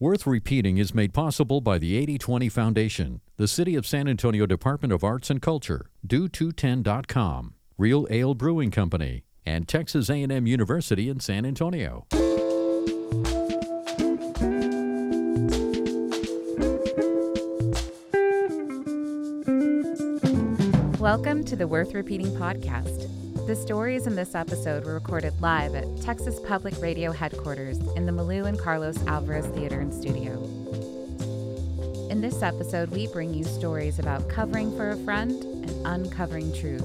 Worth Repeating is made possible by the 8020 Foundation, the City of San Antonio Department of Arts and Culture, Do210.com, Real Ale Brewing Company, and Texas A&M University in San Antonio. Welcome to the Worth Repeating podcast. The stories in this episode were recorded live at Texas Public Radio headquarters in the Malou and Carlos Alvarez Theater and Studio. In this episode, we bring you stories about covering for a friend and uncovering truths.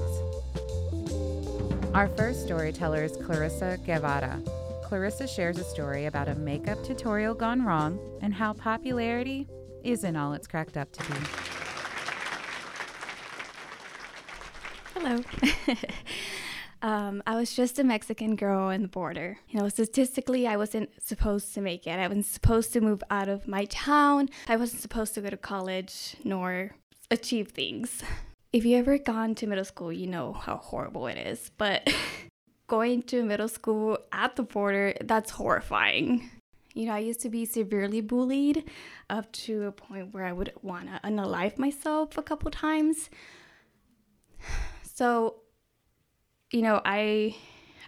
Our first storyteller is Clarissa Guevara. Clarissa shares a story about a makeup tutorial gone wrong and how popularity isn't all it's cracked up to be. Hello. Um, I was just a Mexican girl in the border. You know, statistically, I wasn't supposed to make it. I wasn't supposed to move out of my town. I wasn't supposed to go to college nor achieve things. If you ever gone to middle school, you know how horrible it is. But going to middle school at the border, that's horrifying. You know, I used to be severely bullied up to a point where I would want to unalive myself a couple times. So you know, I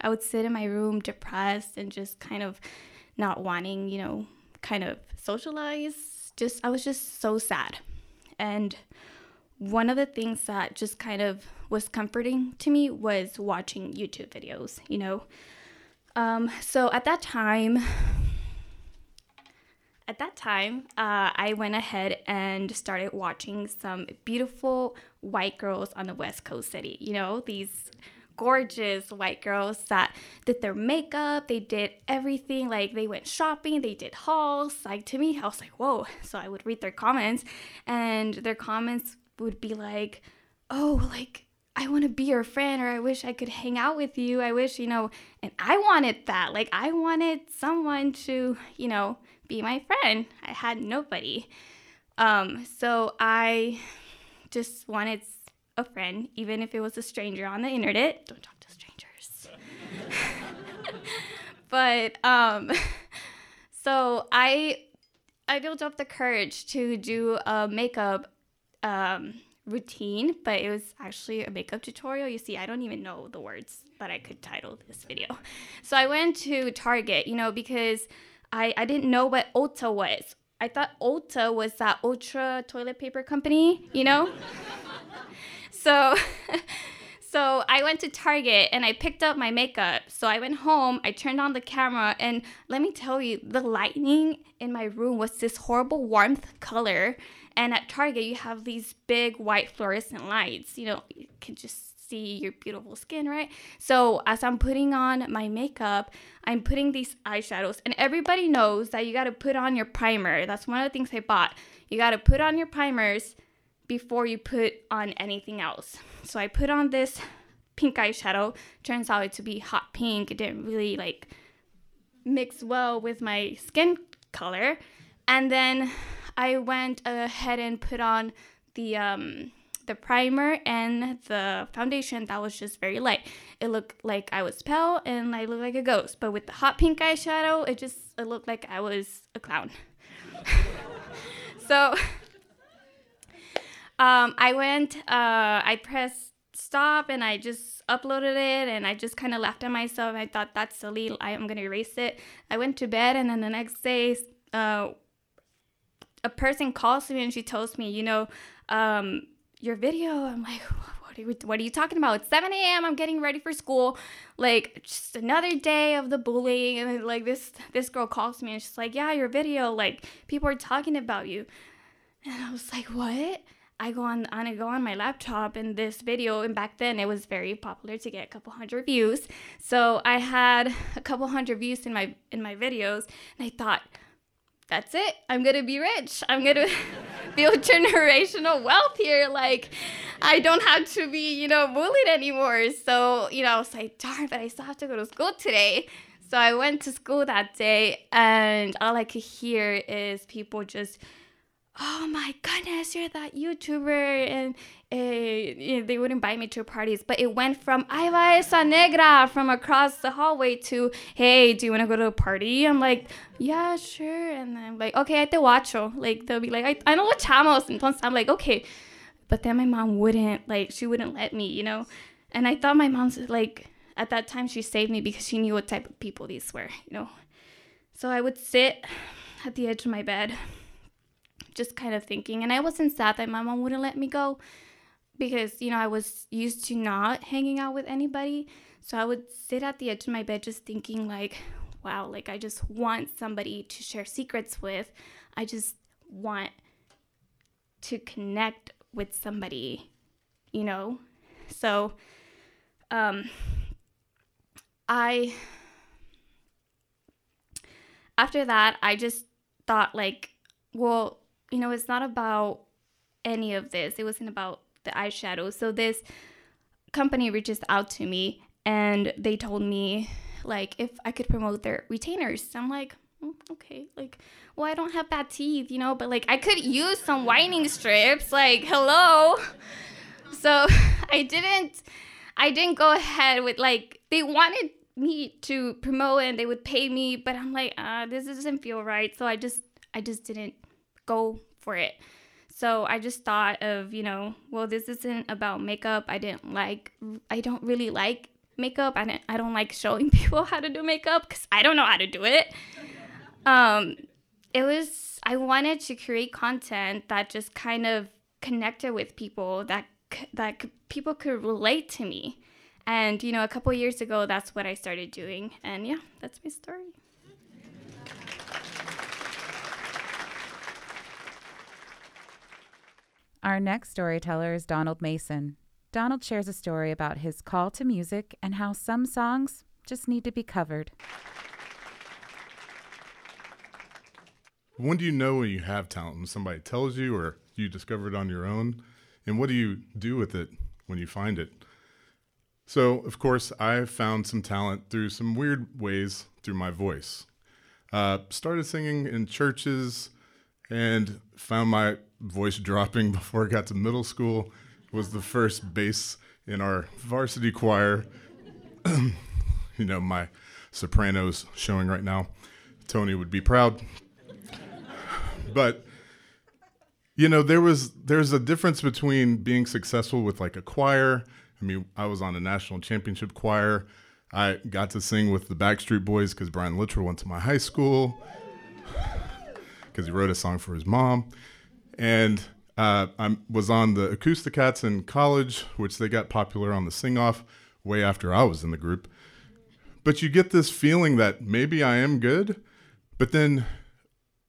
I would sit in my room depressed and just kind of not wanting, you know, kind of socialize. Just I was just so sad. And one of the things that just kind of was comforting to me was watching YouTube videos, you know. Um, so at that time, at that time, uh, I went ahead and started watching some beautiful white girls on the West Coast city. You know, these gorgeous white girls that did their makeup, they did everything. Like they went shopping, they did hauls. Like to me, I was like, whoa. So I would read their comments, and their comments would be like, oh, like I want to be your friend, or I wish I could hang out with you. I wish, you know, and I wanted that. Like I wanted someone to, you know, be my friend. I had nobody. Um, so I just wanted a friend, even if it was a stranger on the internet. Don't talk to strangers. but um, so I I built up the courage to do a makeup um, routine, but it was actually a makeup tutorial. You see, I don't even know the words that I could title this video. So I went to Target, you know, because I, I didn't know what Ulta was. I thought Ulta was that ultra toilet paper company, you know? So so I went to Target and I picked up my makeup. So I went home, I turned on the camera, and let me tell you, the lighting in my room was this horrible warmth color. And at Target, you have these big white fluorescent lights. You know, you can just see your beautiful skin, right? So as I'm putting on my makeup, I'm putting these eyeshadows, and everybody knows that you got to put on your primer. That's one of the things I bought. You got to put on your primers before you put on anything else. So I put on this pink eyeshadow. Turns out to be hot pink. It didn't really like mix well with my skin color. And then I went ahead and put on the um, the primer and the foundation that was just very light. It looked like I was pale and I looked like a ghost. But with the hot pink eyeshadow, it just it looked like I was a clown. so um, I went, uh, I pressed stop and I just uploaded it and I just kind of laughed at myself. I thought that's silly. I am going to erase it. I went to bed and then the next day, uh, a person calls me and she tells me, you know, um, your video. I'm like, what are, you, what are you talking about? It's 7 a.m. I'm getting ready for school. Like just another day of the bullying. And like this, this girl calls me and she's like, yeah, your video, like people are talking about you. And I was like, what? I go on and I go on my laptop in this video and back then it was very popular to get a couple hundred views. So I had a couple hundred views in my in my videos and I thought that's it. I'm going to be rich. I'm going to build generational wealth here like I don't have to be, you know, bullied anymore. So, you know, I was like, darn, but I still have to go to school today. So I went to school that day and all I could hear is people just oh my goodness, you're that YouTuber. And uh, they would invite me to parties. But it went from, ahí va esa negra from across the hallway to, hey, do you want to go to a party? I'm like, yeah, sure. And then I'm like, okay, I te watcho. Like, they'll be like, I, I know what chamos. And I'm like, okay. But then my mom wouldn't, like, she wouldn't let me, you know? And I thought my mom's like, at that time, she saved me because she knew what type of people these were, you know? So I would sit at the edge of my bed just kind of thinking. And I wasn't sad that my mom wouldn't let me go because, you know, I was used to not hanging out with anybody. So I would sit at the edge of my bed just thinking, like, wow, like I just want somebody to share secrets with. I just want to connect with somebody, you know? So, um, I, after that, I just thought, like, well, you know, it's not about any of this. It wasn't about the eyeshadow. So this company reaches out to me and they told me like if I could promote their retainers. I'm like, mm, okay, like, well, I don't have bad teeth, you know, but like I could use some whitening strips. Like, hello. So I didn't, I didn't go ahead with like they wanted me to promote and they would pay me, but I'm like, uh, this doesn't feel right. So I just, I just didn't go for it. So I just thought of, you know, well, this isn't about makeup. I didn't like, I don't really like makeup. I don't, I don't like showing people how to do makeup because I don't know how to do it. Um, it was, I wanted to create content that just kind of connected with people that, that people could relate to me. And, you know, a couple years ago, that's what I started doing. And yeah, that's my story. Our next storyteller is Donald Mason. Donald shares a story about his call to music and how some songs just need to be covered. When do you know when you have talent? When somebody tells you or you discover it on your own? And what do you do with it when you find it? So, of course, I found some talent through some weird ways through my voice. Uh, started singing in churches and found my voice dropping before I got to middle school. Was the first bass in our varsity choir. you know, my sopranos showing right now. Tony would be proud. but you know, there was there's a difference between being successful with like a choir. I mean, I was on a national championship choir. I got to sing with the Backstreet Boys because Brian Littrell went to my high school because he wrote a song for his mom and uh, I was on the AcoustiKats in college, which they got popular on the sing off way after I was in the group. But you get this feeling that maybe I am good, but then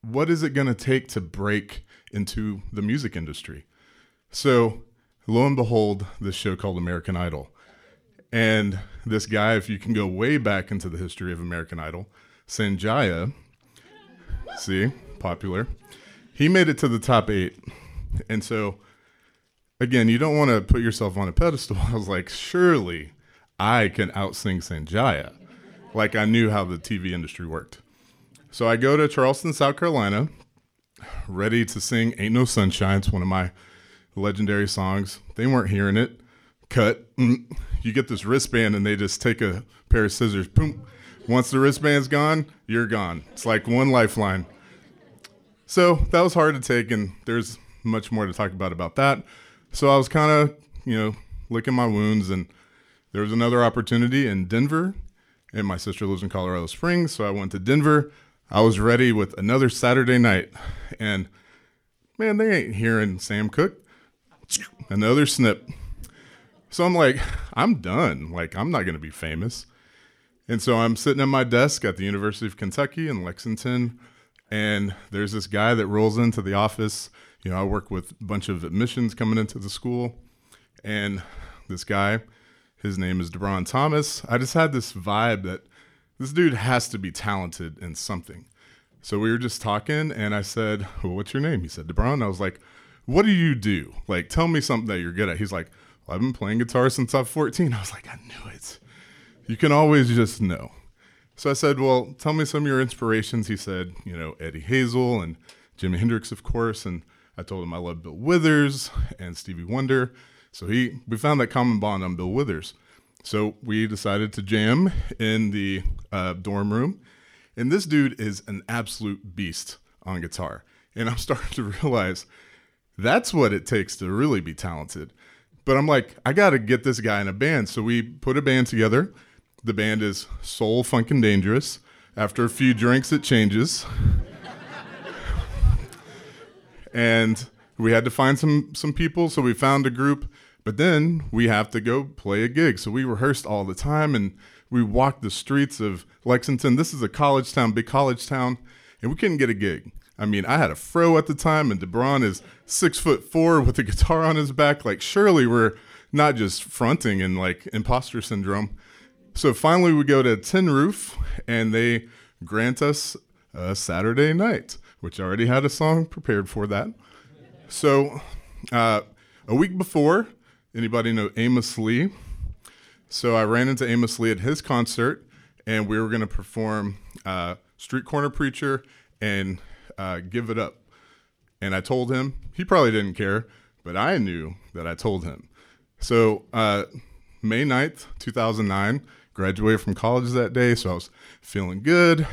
what is it going to take to break into the music industry? So, lo and behold, this show called American Idol. And this guy, if you can go way back into the history of American Idol, Sanjaya, see, popular he made it to the top eight. And so, again, you don't want to put yourself on a pedestal. I was like, surely I can outsing Sanjaya. Like I knew how the TV industry worked. So I go to Charleston, South Carolina, ready to sing Ain't No Sunshine. It's one of my legendary songs. They weren't hearing it. Cut. Mm. You get this wristband and they just take a pair of scissors. Boom. Once the wristband's gone, you're gone. It's like one lifeline. So that was hard to take, and there's much more to talk about about that. So I was kind of, you know, licking my wounds, and there was another opportunity in Denver, and my sister lives in Colorado Springs, so I went to Denver. I was ready with another Saturday night, and man, they ain't hearing Sam Cooke. Another snip. So I'm like, I'm done. Like, I'm not going to be famous. And so I'm sitting at my desk at the University of Kentucky in Lexington and there's this guy that rolls into the office. You know, I work with a bunch of admissions coming into the school, and this guy, his name is DeBron Thomas. I just had this vibe that this dude has to be talented in something. So we were just talking, and I said, well, "What's your name?" He said, "DeBron." I was like, "What do you do? Like, tell me something that you're good at." He's like, well, "I've been playing guitar since I was 14." I was like, "I knew it." You can always just know. So I said, Well, tell me some of your inspirations. He said, You know, Eddie Hazel and Jimi Hendrix, of course. And I told him I loved Bill Withers and Stevie Wonder. So he we found that common bond on Bill Withers. So we decided to jam in the uh, dorm room. And this dude is an absolute beast on guitar. And I'm starting to realize that's what it takes to really be talented. But I'm like, I got to get this guy in a band. So we put a band together. The band is Soul Funkin' Dangerous. After a few drinks, it changes. and we had to find some some people, so we found a group. But then we have to go play a gig. So we rehearsed all the time and we walked the streets of Lexington. This is a college town, big college town, and we couldn't get a gig. I mean, I had a fro at the time, and DeBron is six foot four with a guitar on his back. Like, surely we're not just fronting and like imposter syndrome. So finally, we go to Tin Roof, and they grant us a Saturday night, which I already had a song prepared for that. So, uh, a week before, anybody know Amos Lee? So I ran into Amos Lee at his concert, and we were going to perform uh, Street Corner Preacher and uh, Give It Up. And I told him, he probably didn't care, but I knew that I told him. So uh, May 9th, 2009, graduated from college that day, so I was feeling good.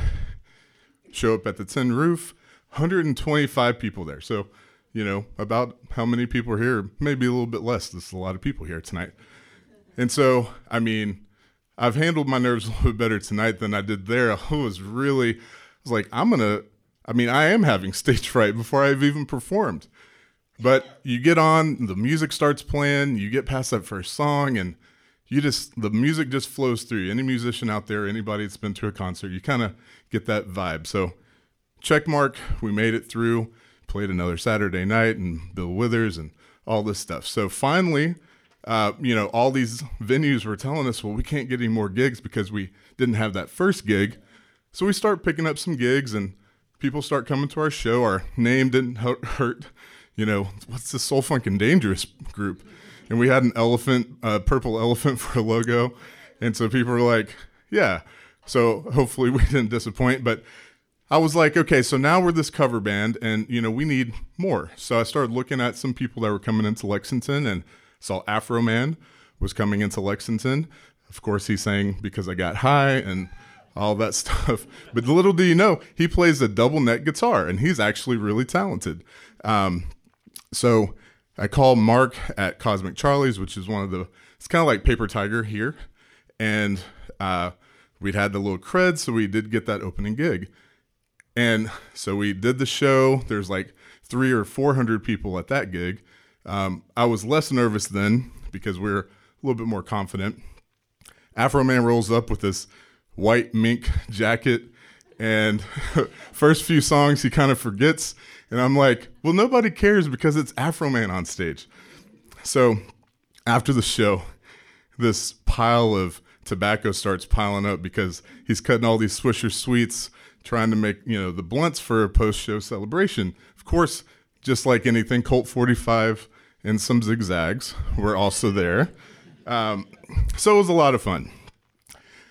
Show up at the Tin Roof, 125 people there. So, you know, about how many people are here? Maybe a little bit less. There's a lot of people here tonight. And so, I mean, I've handled my nerves a little bit better tonight than I did there. I was really, I was like, I'm going to, I mean, I am having stage fright before I've even performed. But you get on, the music starts playing, you get past that first song, and you just the music just flows through. Any musician out there, anybody that's been to a concert, you kind of get that vibe. So check mark, we made it through. Played another Saturday night and Bill Withers and all this stuff. So finally, uh, you know, all these venues were telling us, well, we can't get any more gigs because we didn't have that first gig. So we start picking up some gigs and people start coming to our show. Our name didn't hurt. You know, what's the Soul Funkin' Dangerous group? And we had an elephant, a purple elephant for a logo, and so people were like, "Yeah." So hopefully we didn't disappoint, but I was like, okay, so now we're this cover band, and you know we need more. So I started looking at some people that were coming into Lexington, and saw Afroman was coming into Lexington. Of course, he sang because I got high and all that stuff. But little do you know, he plays a double neck guitar, and he's actually really talented. Um, so I call Mark at Cosmic Charlie's, which is one of the, it's kind of like Paper Tiger here. And uh, we'd had the little cred, so we did get that opening gig. And so we did the show. There's like three or 400 people at that gig. Um, I was less nervous then because we are a little bit more confident. Afroman rolls up with this white mink jacket, and first few songs he kind of forgets and I'm like, well, nobody cares because it's Afroman on stage. So after the show, this pile of tobacco starts piling up because he's cutting all these Swisher sweets, trying to make, you know, the blunts for a post show celebration. Of course, just like anything, Colt 45 and some zigzags were also there. Um, so it was a lot of fun.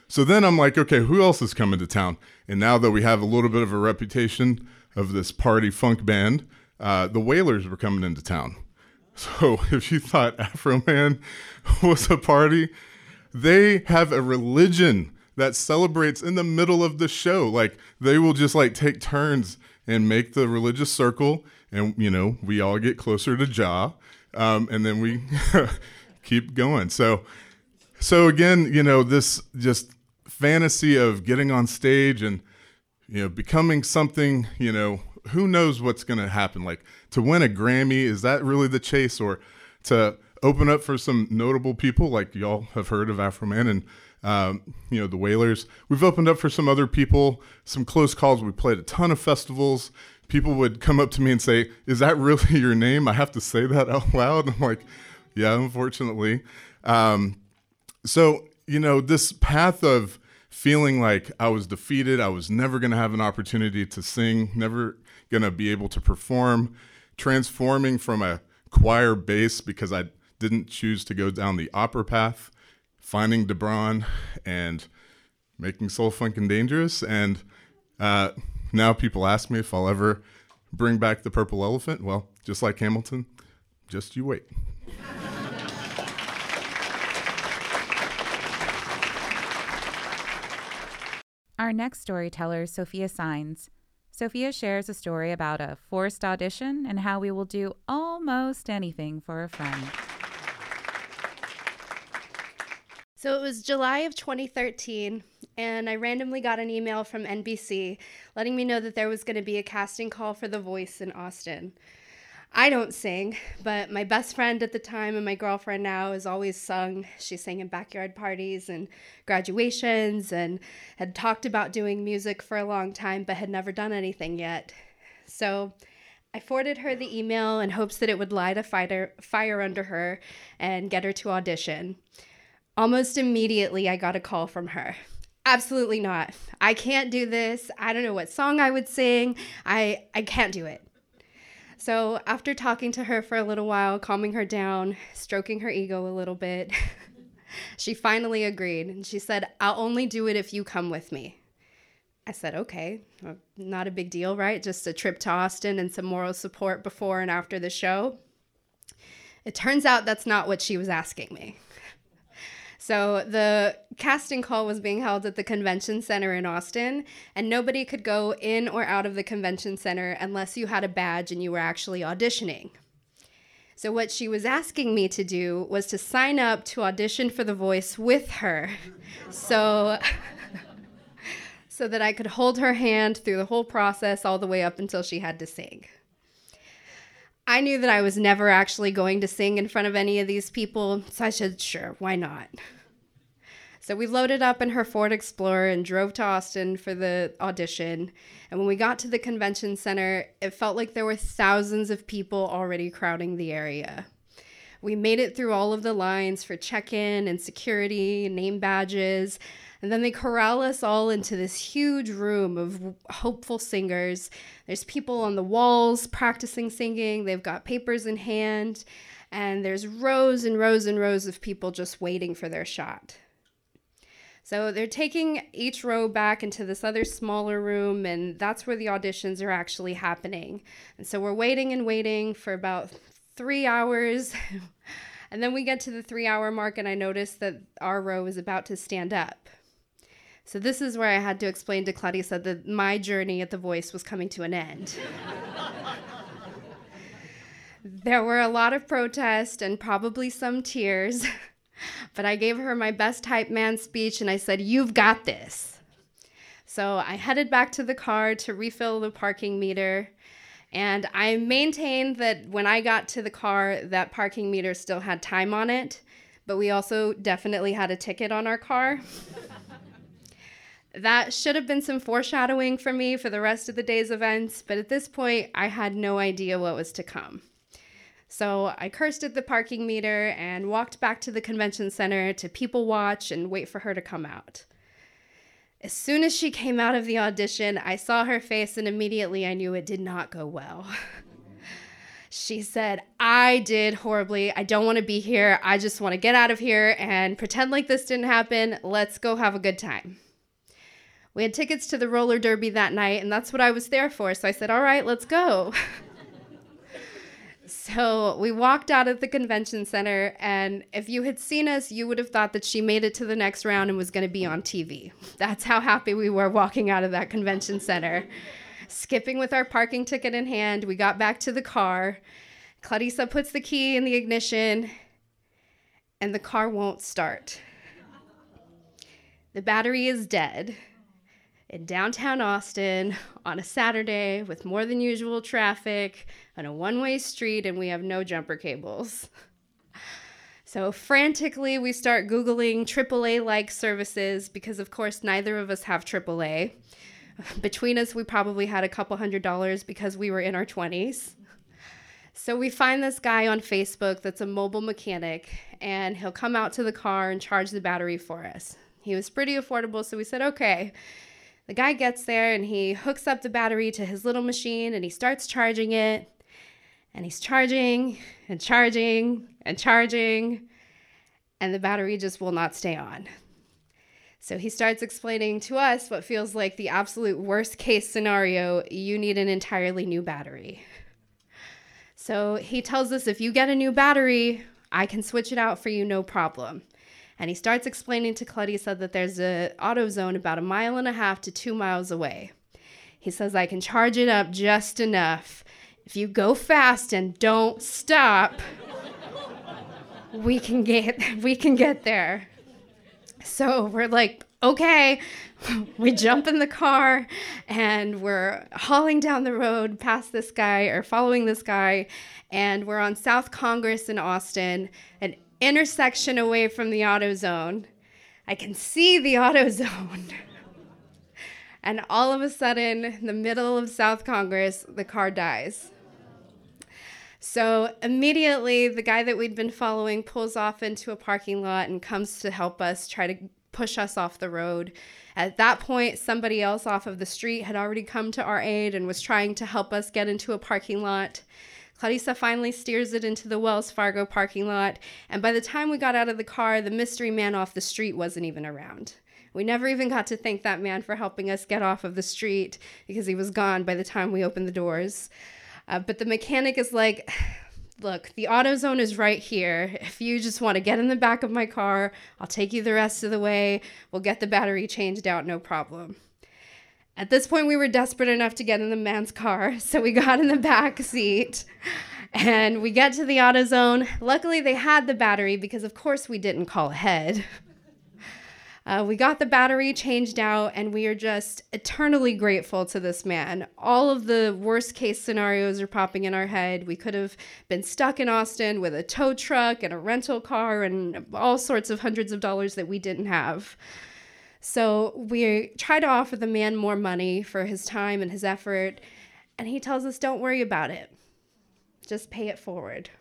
So then I'm like, okay, who else is coming to town? And now that we have a little bit of a reputation, of this party funk band, uh, the Wailers were coming into town. So if you thought Afroman was a party, they have a religion that celebrates in the middle of the show. Like they will just like take turns and make the religious circle, and you know we all get closer to Jah, um, and then we keep going. So, so again, you know this just fantasy of getting on stage and you know, becoming something, you know, who knows what's going to happen? Like to win a Grammy, is that really the chase or to open up for some notable people like y'all have heard of Afroman and, um, you know, the Wailers. We've opened up for some other people, some close calls. We played a ton of festivals. People would come up to me and say, Is that really your name? I have to say that out loud. I'm like, Yeah, unfortunately. Um, so, you know, this path of, feeling like I was defeated. I was never going to have an opportunity to sing, never going to be able to perform, transforming from a choir bass because I didn't choose to go down the opera path, finding DeBron and making Soul Funkin' Dangerous. And uh, now people ask me if I'll ever bring back the purple elephant? Well, just like Hamilton, just you wait. Our next storyteller Sophia Signs. Sophia shares a story about a forced audition and how we will do almost anything for a friend. So it was July of 2013, and I randomly got an email from NBC letting me know that there was going to be a casting call for The Voice in Austin. I don't sing, but my best friend at the time and my girlfriend now has always sung. She sang in backyard parties and graduations and had talked about doing music for a long time but had never done anything yet. So I forwarded her the email in hopes that it would light a fire, fire under her and get her to audition. Almost immediately, I got a call from her. Absolutely not. I can't do this. I don't know what song I would sing. I, I can't do it. So, after talking to her for a little while, calming her down, stroking her ego a little bit, she finally agreed. And she said, I'll only do it if you come with me. I said, okay, uh, not a big deal, right? Just a trip to Austin and some moral support before and after the show. It turns out that's not what she was asking me. So the casting call was being held at the convention center in Austin, and nobody could go in or out of the convention center unless you had a badge and you were actually auditioning. So what she was asking me to do was to sign up to audition for the voice with her. So so that I could hold her hand through the whole process all the way up until she had to sing. I knew that I was never actually going to sing in front of any of these people, so I said, sure, why not? So we loaded up in her Ford Explorer and drove to Austin for the audition. And when we got to the convention center, it felt like there were thousands of people already crowding the area. We made it through all of the lines for check in and security, name badges, and then they corral us all into this huge room of hopeful singers. There's people on the walls practicing singing, they've got papers in hand, and there's rows and rows and rows of people just waiting for their shot. So they're taking each row back into this other smaller room, and that's where the auditions are actually happening. And so we're waiting and waiting for about three hours. and then we get to the three hour mark, and I notice that our row is about to stand up. So this is where I had to explain to Clarissa that my journey at The Voice was coming to an end. there were a lot of protest and probably some tears. But I gave her my best hype man speech and I said, You've got this. So I headed back to the car to refill the parking meter. And I maintained that when I got to the car, that parking meter still had time on it, but we also definitely had a ticket on our car. that should have been some foreshadowing for me for the rest of the day's events, but at this point, I had no idea what was to come. So I cursed at the parking meter and walked back to the convention center to people watch and wait for her to come out. As soon as she came out of the audition, I saw her face and immediately I knew it did not go well. she said, I did horribly. I don't want to be here. I just want to get out of here and pretend like this didn't happen. Let's go have a good time. We had tickets to the roller derby that night, and that's what I was there for. So I said, All right, let's go. So we walked out of the convention center, and if you had seen us, you would have thought that she made it to the next round and was going to be on TV. That's how happy we were walking out of that convention center. Skipping with our parking ticket in hand, we got back to the car. Clarissa puts the key in the ignition, and the car won't start. The battery is dead in downtown Austin on a Saturday with more than usual traffic on a one way street, and we have no jumper cables. So, frantically, we start Googling AAA like services because, of course, neither of us have AAA. Between us, we probably had a couple hundred dollars because we were in our 20s. So, we find this guy on Facebook that's a mobile mechanic, and he'll come out to the car and charge the battery for us. He was pretty affordable, so we said, okay. The guy gets there and he hooks up the battery to his little machine and he starts charging it. And he's charging and charging and charging, and the battery just will not stay on. So he starts explaining to us what feels like the absolute worst case scenario you need an entirely new battery. So he tells us if you get a new battery, I can switch it out for you no problem. And he starts explaining to Clarissa that there's a AutoZone about a mile and a half to two miles away. He says I can charge it up just enough. If you go fast and don't stop, we can get we can get there. So we're like, okay. We jump in the car and we're hauling down the road past this guy or following this guy. And we're on South Congress in Austin, an intersection away from the AutoZone. I can see the AutoZone. and all of a sudden, in the middle of South Congress, the car dies. So immediately, the guy that we'd been following pulls off into a parking lot and comes to help us try to push us off the road. At that point, somebody else off of the street had already come to our aid and was trying to help us get into a parking lot. Clarissa finally steers it into the Wells Fargo parking lot, and by the time we got out of the car, the mystery man off the street wasn't even around. We never even got to thank that man for helping us get off of the street because he was gone by the time we opened the doors. Uh, but the mechanic is like, look, the AutoZone is right here. If you just want to get in the back of my car, I'll take you the rest of the way. We'll get the battery changed out, no problem. At this point, we were desperate enough to get in the man's car, so we got in the back seat and we get to the AutoZone. Luckily, they had the battery because, of course, we didn't call ahead. Uh, we got the battery changed out, and we are just eternally grateful to this man. All of the worst case scenarios are popping in our head. We could have been stuck in Austin with a tow truck and a rental car and all sorts of hundreds of dollars that we didn't have. So we try to offer the man more money for his time and his effort, and he tells us, Don't worry about it, just pay it forward.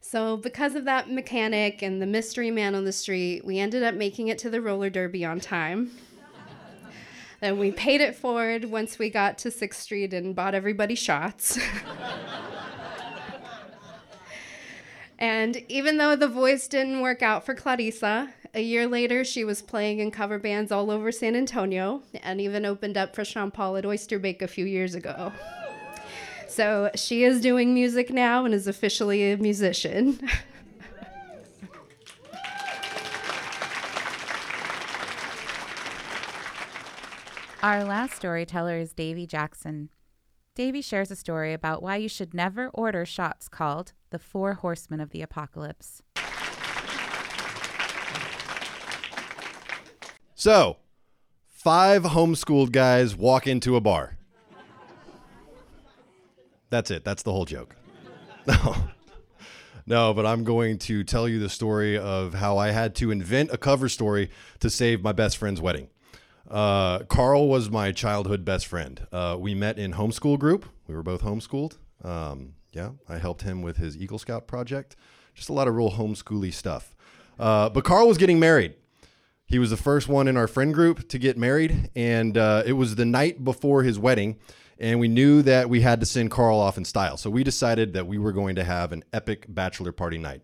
So, because of that mechanic and the mystery man on the street, we ended up making it to the roller derby on time. then we paid it forward once we got to 6th Street and bought everybody shots. and even though the voice didn't work out for Clarissa, a year later she was playing in cover bands all over San Antonio and even opened up for Sean Paul at Oyster Bake a few years ago. So she is doing music now and is officially a musician. Our last storyteller is Davy Jackson. Davy shares a story about why you should never order shots called the Four Horsemen of the Apocalypse. So, five homeschooled guys walk into a bar. That's it. That's the whole joke. No. No, but I'm going to tell you the story of how I had to invent a cover story to save my best friend's wedding. Uh, Carl was my childhood best friend. Uh, we met in homeschool group. We were both homeschooled. Um, yeah, I helped him with his Eagle Scout project. Just a lot of real homeschooly stuff. Uh, but Carl was getting married. He was the first one in our friend group to get married, and uh, it was the night before his wedding and we knew that we had to send Carl off in style. So we decided that we were going to have an epic bachelor party night.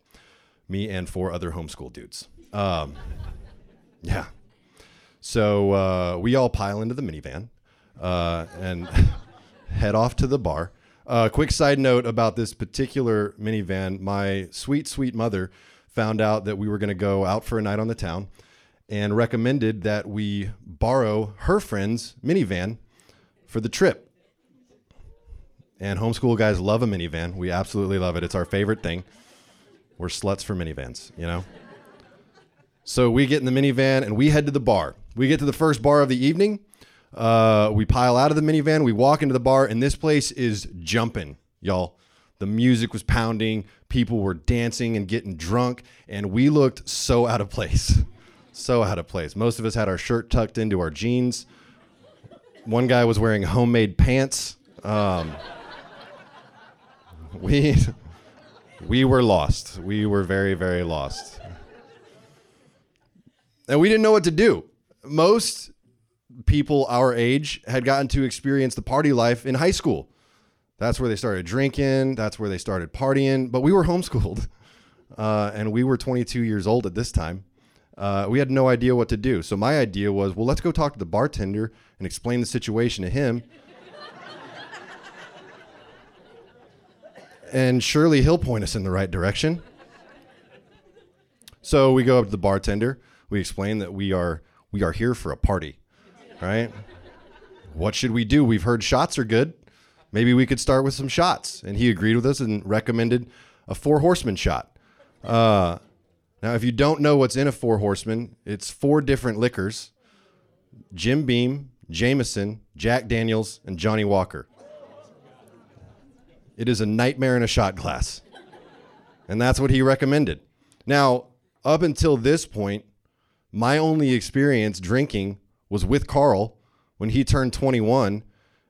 Me and four other homeschool dudes. Um, yeah. So uh, we all pile into the minivan uh, and head off to the bar. Uh, quick side note about this particular minivan my sweet, sweet mother found out that we were going to go out for a night on the town and recommended that we borrow her friend's minivan for the trip. And homeschool guys love a minivan. We absolutely love it. It's our favorite thing. We're sluts for minivans, you know? So we get in the minivan and we head to the bar. We get to the first bar of the evening. Uh, we pile out of the minivan. We walk into the bar, and this place is jumping, y'all. The music was pounding. People were dancing and getting drunk, and we looked so out of place. So out of place. Most of us had our shirt tucked into our jeans. One guy was wearing homemade pants. Um, we we were lost. We were very very lost. And we didn't know what to do. Most people our age had gotten to experience the party life in high school. That's where they started drinking, that's where they started partying, but we were homeschooled. Uh, and we were 22 years old at this time. Uh, we had no idea what to do. So my idea was, well, let's go talk to the bartender and explain the situation to him. and surely he'll point us in the right direction. So we go up to the bartender. We explain that we are we are here for a party, right? what should we do? We've heard shots are good. Maybe we could start with some shots. And he agreed with us and recommended a four horseman shot. Uh, now, if you don't know what's in a four horseman, it's four different liquors Jim Beam, Jameson, Jack Daniels, and Johnnie Walker. It is a nightmare in a shot glass. And that's what he recommended. Now, up until this point, my only experience drinking was with Carl when he turned 21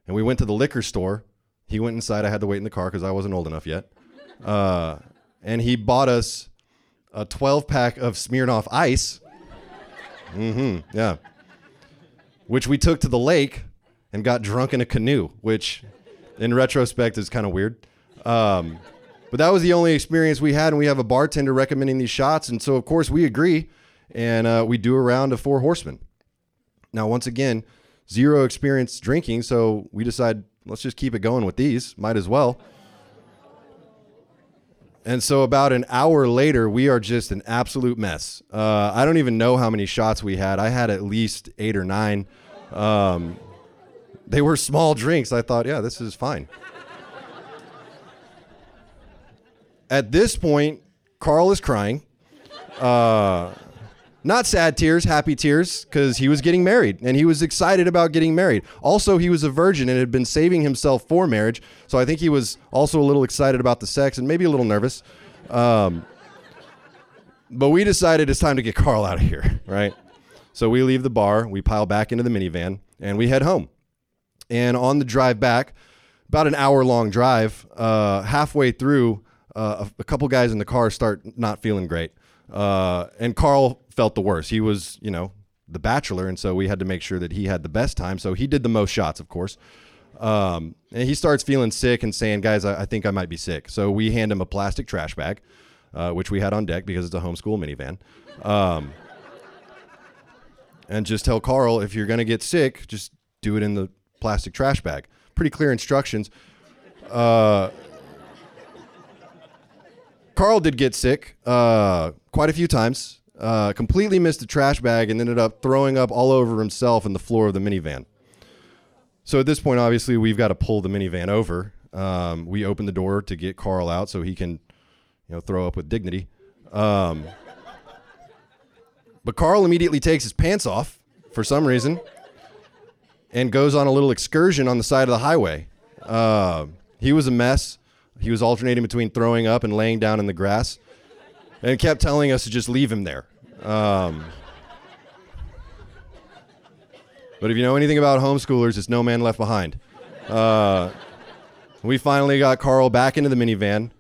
and we went to the liquor store. He went inside. I had to wait in the car because I wasn't old enough yet. Uh, and he bought us a 12 pack of Smirnoff Ice. Mm-hmm. Yeah. Which we took to the lake and got drunk in a canoe, which in retrospect is kind of weird. Um, but that was the only experience we had, and we have a bartender recommending these shots, and so of course we agree, and uh, we do a round of Four Horsemen. Now, once again, zero experience drinking, so we decide let's just keep it going with these. Might as well. And so, about an hour later, we are just an absolute mess. Uh, I don't even know how many shots we had. I had at least eight or nine. Um, they were small drinks. I thought, yeah, this is fine. At this point, Carl is crying. Uh, not sad tears, happy tears, because he was getting married and he was excited about getting married. Also, he was a virgin and had been saving himself for marriage. So I think he was also a little excited about the sex and maybe a little nervous. Um, but we decided it's time to get Carl out of here, right? So we leave the bar, we pile back into the minivan, and we head home. And on the drive back, about an hour long drive, uh, halfway through, uh, a, a couple guys in the car start not feeling great. Uh, and Carl felt the worst. He was, you know, the bachelor, and so we had to make sure that he had the best time. So he did the most shots, of course. Um, and he starts feeling sick and saying, "Guys, I, I, think I might be sick." So we hand him a plastic trash bag, uh, which we had on deck because it's a homeschool minivan. Um, and just tell Carl if you're to get sick, just do it in the plastic trash bag. Pretty clear instructions. Uh, Carl did get sick uh, quite a few times. Uh, completely missed the trash bag and ended up throwing up all over himself in the floor of the minivan. So at this point, obviously, we've got to pull the minivan over. Um, we open the door to get Carl out so he can, you know, throw up with dignity. Um, but Carl immediately takes his pants off for some reason and goes on a little excursion on the side of the highway. Uh, he was a mess. He was alternating between throwing up and laying down in the grass and kept telling us to just leave him there. Um, but if you know anything about homeschoolers, it's no man left behind. Uh, we finally got Carl back into the minivan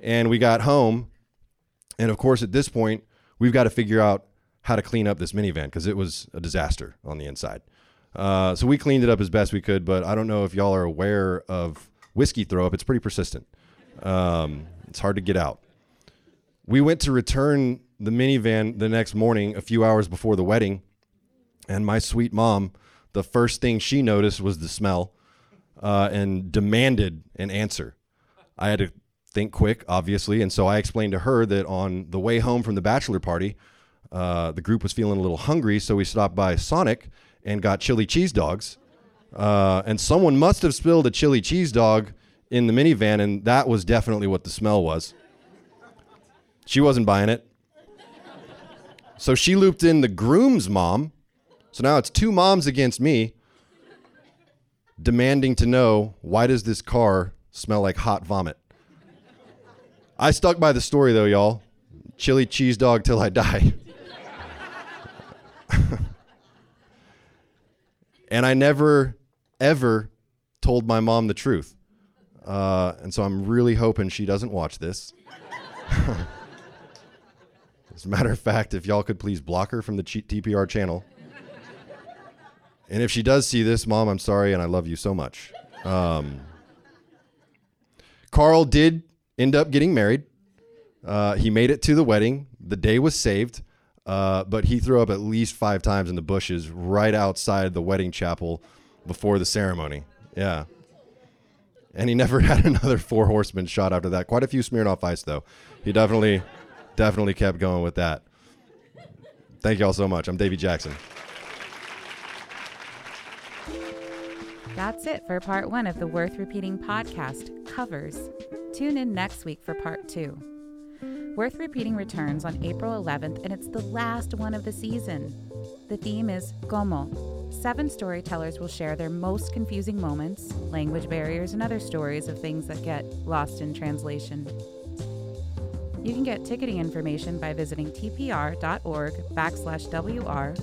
and we got home. And of course, at this point, we've got to figure out how to clean up this minivan because it was a disaster on the inside. Uh, so we cleaned it up as best we could, but I don't know if y'all are aware of whiskey throw up. It's pretty persistent. Um, it's hard to get out. We went to return the minivan the next morning, a few hours before the wedding, and my sweet mom, the first thing she noticed was the smell uh, and demanded an answer. I had to think quick, obviously, and so I explained to her that on the way home from the bachelor party, uh, the group was feeling a little hungry, so we stopped by Sonic and got chili cheese dogs. Uh, and someone must have spilled a chili cheese dog in the minivan, and that was definitely what the smell was. She wasn't buying it. So she looped in the groom's mom. So now it's two moms against me demanding to know why does this car smell like hot vomit? I stuck by the story though, y'all. Chili cheese dog till I die. and I never, ever told my mom the truth. Uh, and so I'm really hoping she doesn't watch this. As a matter of fact, if y'all could please block her from the TPR channel. And if she does see this, Mom, I'm sorry and I love you so much. Um, Carl did end up getting married. Uh, he made it to the wedding. The day was saved. Uh, but he threw up at least five times in the bushes right outside the wedding chapel before the ceremony. Yeah. And he never had another four horsemen shot after that. Quite a few Smirnoff Ice, though. He definitely, definitely kept going with that. Thank you all so much. I'm Davey Jackson. That's it for part one of the Worth Repeating podcast, Covers. Tune in next week for part two. Worth Repeating returns on April 11th, and it's the last one of the season. The theme is Como. Seven storytellers will share their most confusing moments, language barriers, and other stories of things that get lost in translation. You can get ticketing information by visiting tpr.org backslash WR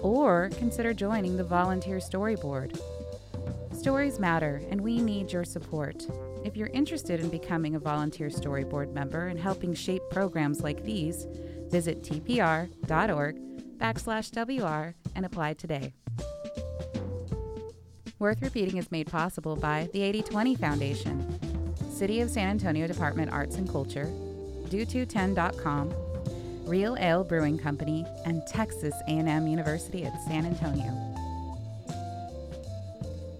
or consider joining the Volunteer Storyboard. Stories matter, and we need your support. If you're interested in becoming a volunteer storyboard member and helping shape programs like these, visit tpr.org backslash WR and apply today. Worth Repeating is made possible by the 8020 Foundation, City of San Antonio Department Arts and Culture, do210.com, Real Ale Brewing Company, and Texas A&M University at San Antonio.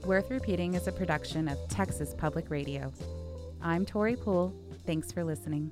Worth Repeating is a production of Texas Public Radio. I'm Tori Poole. Thanks for listening.